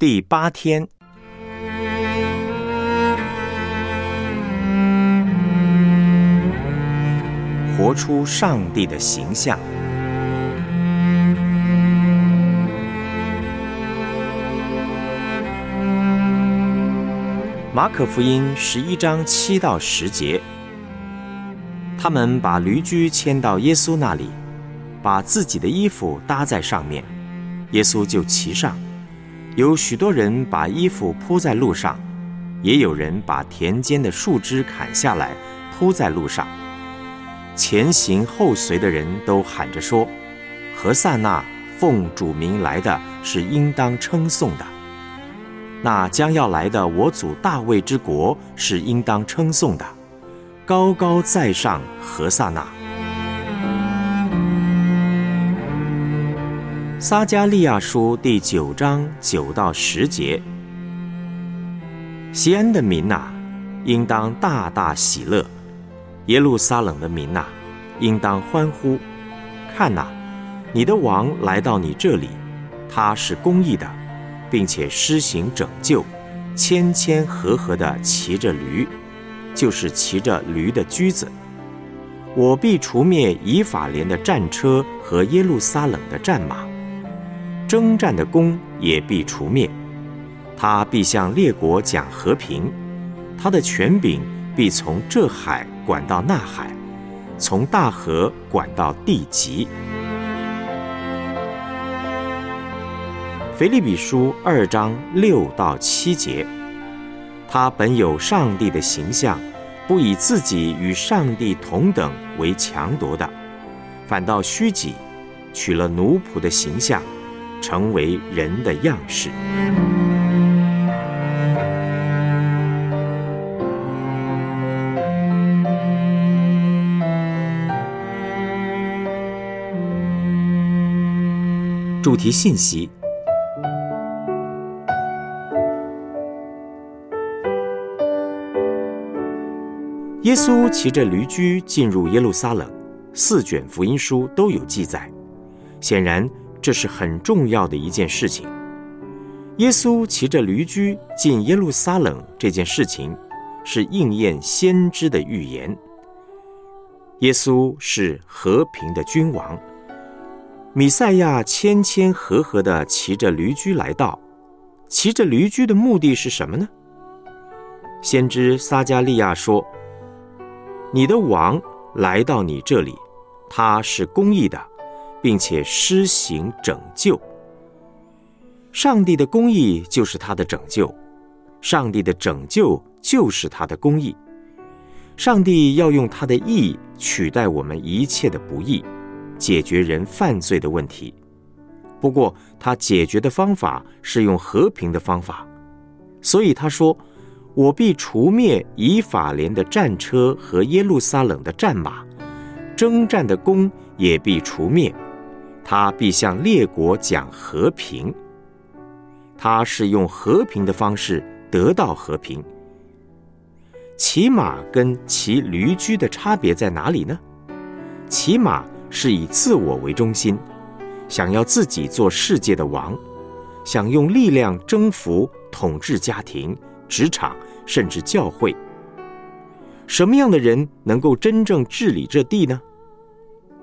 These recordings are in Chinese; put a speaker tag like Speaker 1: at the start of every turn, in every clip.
Speaker 1: 第八天，活出上帝的形象。马可福音十一章七到十节，他们把驴驹牵到耶稣那里，把自己的衣服搭在上面，耶稣就骑上。有许多人把衣服铺在路上，也有人把田间的树枝砍下来铺在路上。前行后随的人都喊着说：“何塞那，奉主名来的是应当称颂的；那将要来的我祖大卫之国是应当称颂的。高高在上，何塞那。”撒加利亚书第九章九到十节：西安的民呐，应当大大喜乐；耶路撒冷的民呐，应当欢呼。看呐，你的王来到你这里，他是公义的，并且施行拯救，谦谦和和的骑着驴，就是骑着驴的驹子。我必除灭以法莲的战车和耶路撒冷的战马。征战的功也必除灭，他必向列国讲和平，他的权柄必从这海管到那海，从大河管到地极。腓利比书二章六到七节，他本有上帝的形象，不以自己与上帝同等为强夺的，反倒虚己，取了奴仆的形象。成为人的样式。主题信息：耶稣骑着驴驹进入耶路撒冷，四卷福音书都有记载。显然。这是很重要的一件事情。耶稣骑着驴驹进耶路撒冷这件事情，是应验先知的预言。耶稣是和平的君王，米赛亚谦谦和和的骑着驴驹来到。骑着驴驹的目的是什么呢？先知撒加利亚说：“你的王来到你这里，他是公义的。”并且施行拯救。上帝的公义就是他的拯救，上帝的拯救就是他的公义。上帝要用他的义取代我们一切的不义，解决人犯罪的问题。不过，他解决的方法是用和平的方法，所以他说：“我必除灭以法莲的战车和耶路撒冷的战马，征战的功也必除灭。”他必向列国讲和平。他是用和平的方式得到和平。骑马跟骑驴驹的差别在哪里呢？骑马是以自我为中心，想要自己做世界的王，想用力量征服、统治家庭、职场，甚至教会。什么样的人能够真正治理这地呢？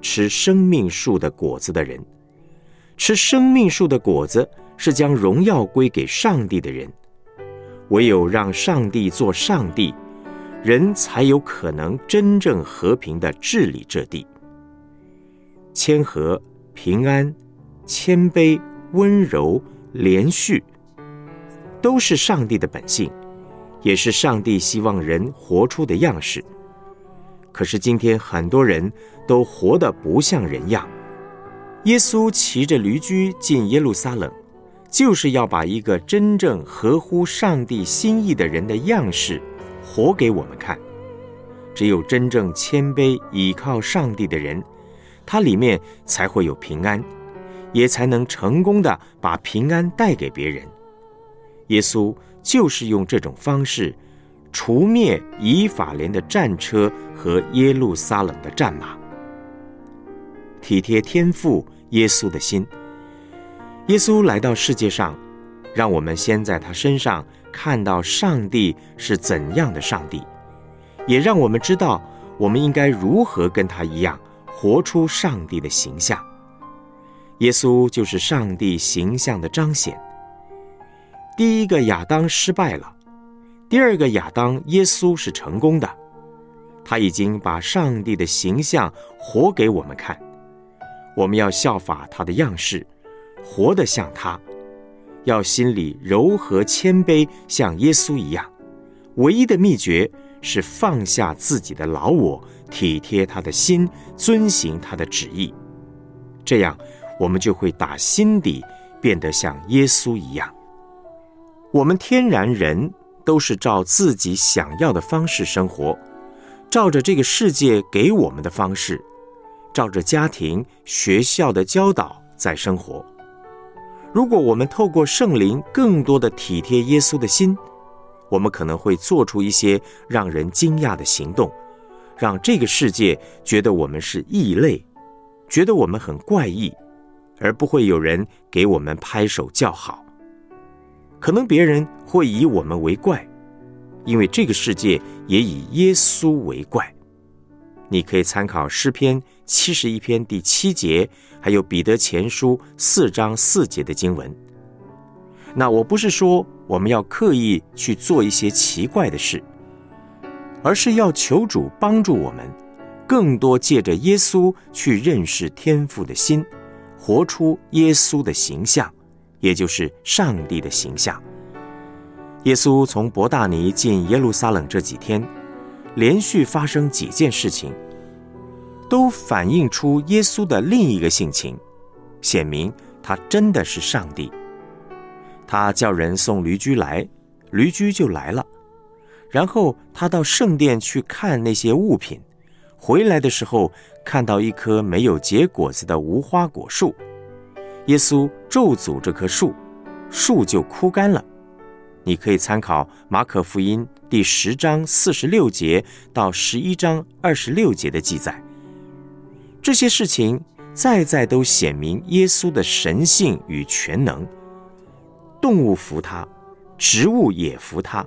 Speaker 1: 吃生命树的果子的人，吃生命树的果子是将荣耀归给上帝的人。唯有让上帝做上帝，人才有可能真正和平的治理这地。谦和、平安、谦卑、温柔、连续，都是上帝的本性，也是上帝希望人活出的样式。可是今天很多人都活得不像人样。耶稣骑着驴驹进耶路撒冷，就是要把一个真正合乎上帝心意的人的样式活给我们看。只有真正谦卑倚靠上帝的人，他里面才会有平安，也才能成功的把平安带给别人。耶稣就是用这种方式。除灭以法莲的战车和耶路撒冷的战马，体贴天父耶稣的心。耶稣来到世界上，让我们先在他身上看到上帝是怎样的上帝，也让我们知道我们应该如何跟他一样活出上帝的形象。耶稣就是上帝形象的彰显。第一个亚当失败了，第二个亚当耶稣是成功的。他已经把上帝的形象活给我们看，我们要效法他的样式，活得像他。要心里柔和谦卑，像耶稣一样。唯一的秘诀是放下自己的老我，体贴他的心，遵行他的旨意。这样，我们就会打心底变得像耶稣一样。我们天然人都是照自己想要的方式生活，照着这个世界给我们的方式，照着家庭、学校的教导在生活。如果我们透过圣灵更多的体贴耶稣的心，我们可能会做出一些让人惊讶的行动，让这个世界觉得我们是异类，觉得我们很怪异，而不会有人给我们拍手叫好。可能别人会以我们为怪，因为这个世界也以耶稣为怪。你可以参考诗篇七十一篇第七节，还有彼得前书四章四节的经文。那我不是说我们要刻意去做一些奇怪的事，而是要求主帮助我们，更多借着耶稣去认识天父的心，活出耶稣的形象，也就是上帝的形象。耶稣从伯大尼进耶路撒冷这几天。连续发生几件事情，都反映出耶稣的另一个性情，显明他真的是上帝。他叫人送驴驹来，驴驹就来了。然后他到圣殿去看那些物品，回来的时候看到一棵没有结果子的无花果树，耶稣咒诅这棵树，树就枯干了。你可以参考马可福音第十章四十六节到十一章二十六节的记载。这些事情再再都显明耶稣的神性与全能。动物服他，植物也服他。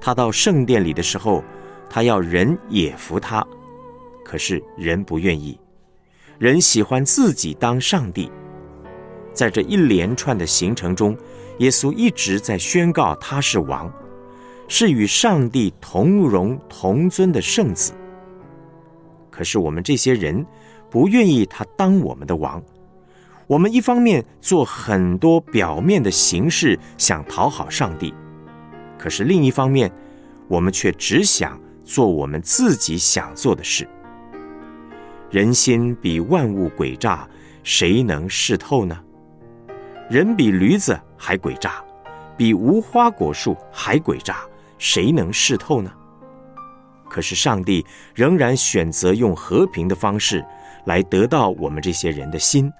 Speaker 1: 他到圣殿里的时候，他要人也服他，可是人不愿意，人喜欢自己当上帝。在这一连串的行程中。耶稣一直在宣告他是王，是与上帝同荣同尊的圣子。可是我们这些人不愿意他当我们的王，我们一方面做很多表面的形式想讨好上帝，可是另一方面，我们却只想做我们自己想做的事。人心比万物诡诈，谁能识透呢？人比驴子还诡诈，比无花果树还诡诈，谁能识透呢？可是上帝仍然选择用和平的方式来得到我们这些人的心，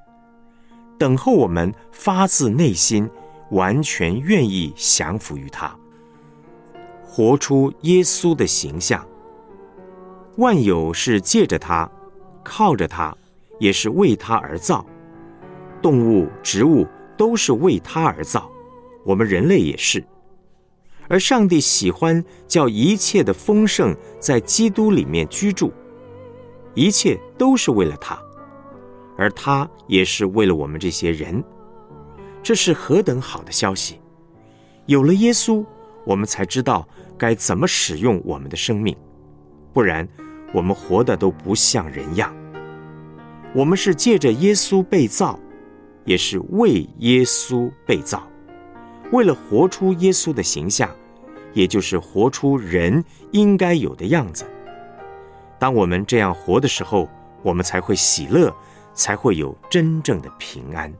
Speaker 1: 等候我们发自内心完全愿意降服于他，活出耶稣的形象。万有是借着他，靠着他，也是为他而造，动物、植物。都是为他而造，我们人类也是。而上帝喜欢叫一切的丰盛在基督里面居住，一切都是为了他，而他也是为了我们这些人。这是何等好的消息！有了耶稣，我们才知道该怎么使用我们的生命，不然我们活的都不像人样。我们是借着耶稣被造。也是为耶稣被造，为了活出耶稣的形象，也就是活出人应该有的样子。当我们这样活的时候，我们才会喜乐，才会有真正的平安。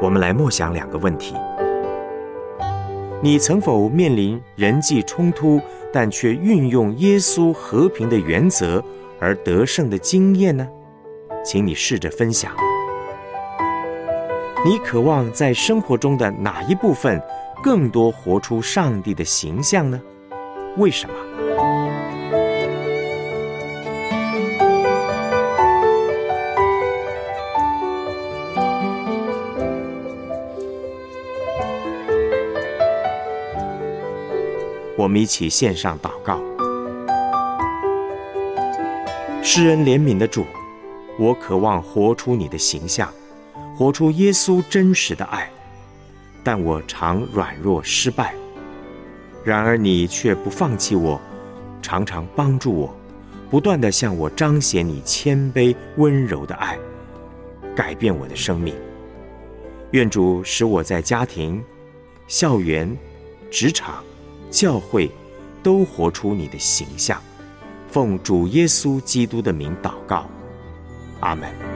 Speaker 1: 我们来默想两个问题：你曾否面临人际冲突，但却运用耶稣和平的原则？而得胜的经验呢？请你试着分享。你渴望在生活中的哪一部分更多活出上帝的形象呢？为什么？我们一起线上祷告。施恩怜悯的主，我渴望活出你的形象，活出耶稣真实的爱，但我常软弱失败。然而你却不放弃我，常常帮助我，不断的向我彰显你谦卑温柔的爱，改变我的生命。愿主使我在家庭、校园、职场、教会，都活出你的形象。奉主耶稣基督的名祷告，阿门。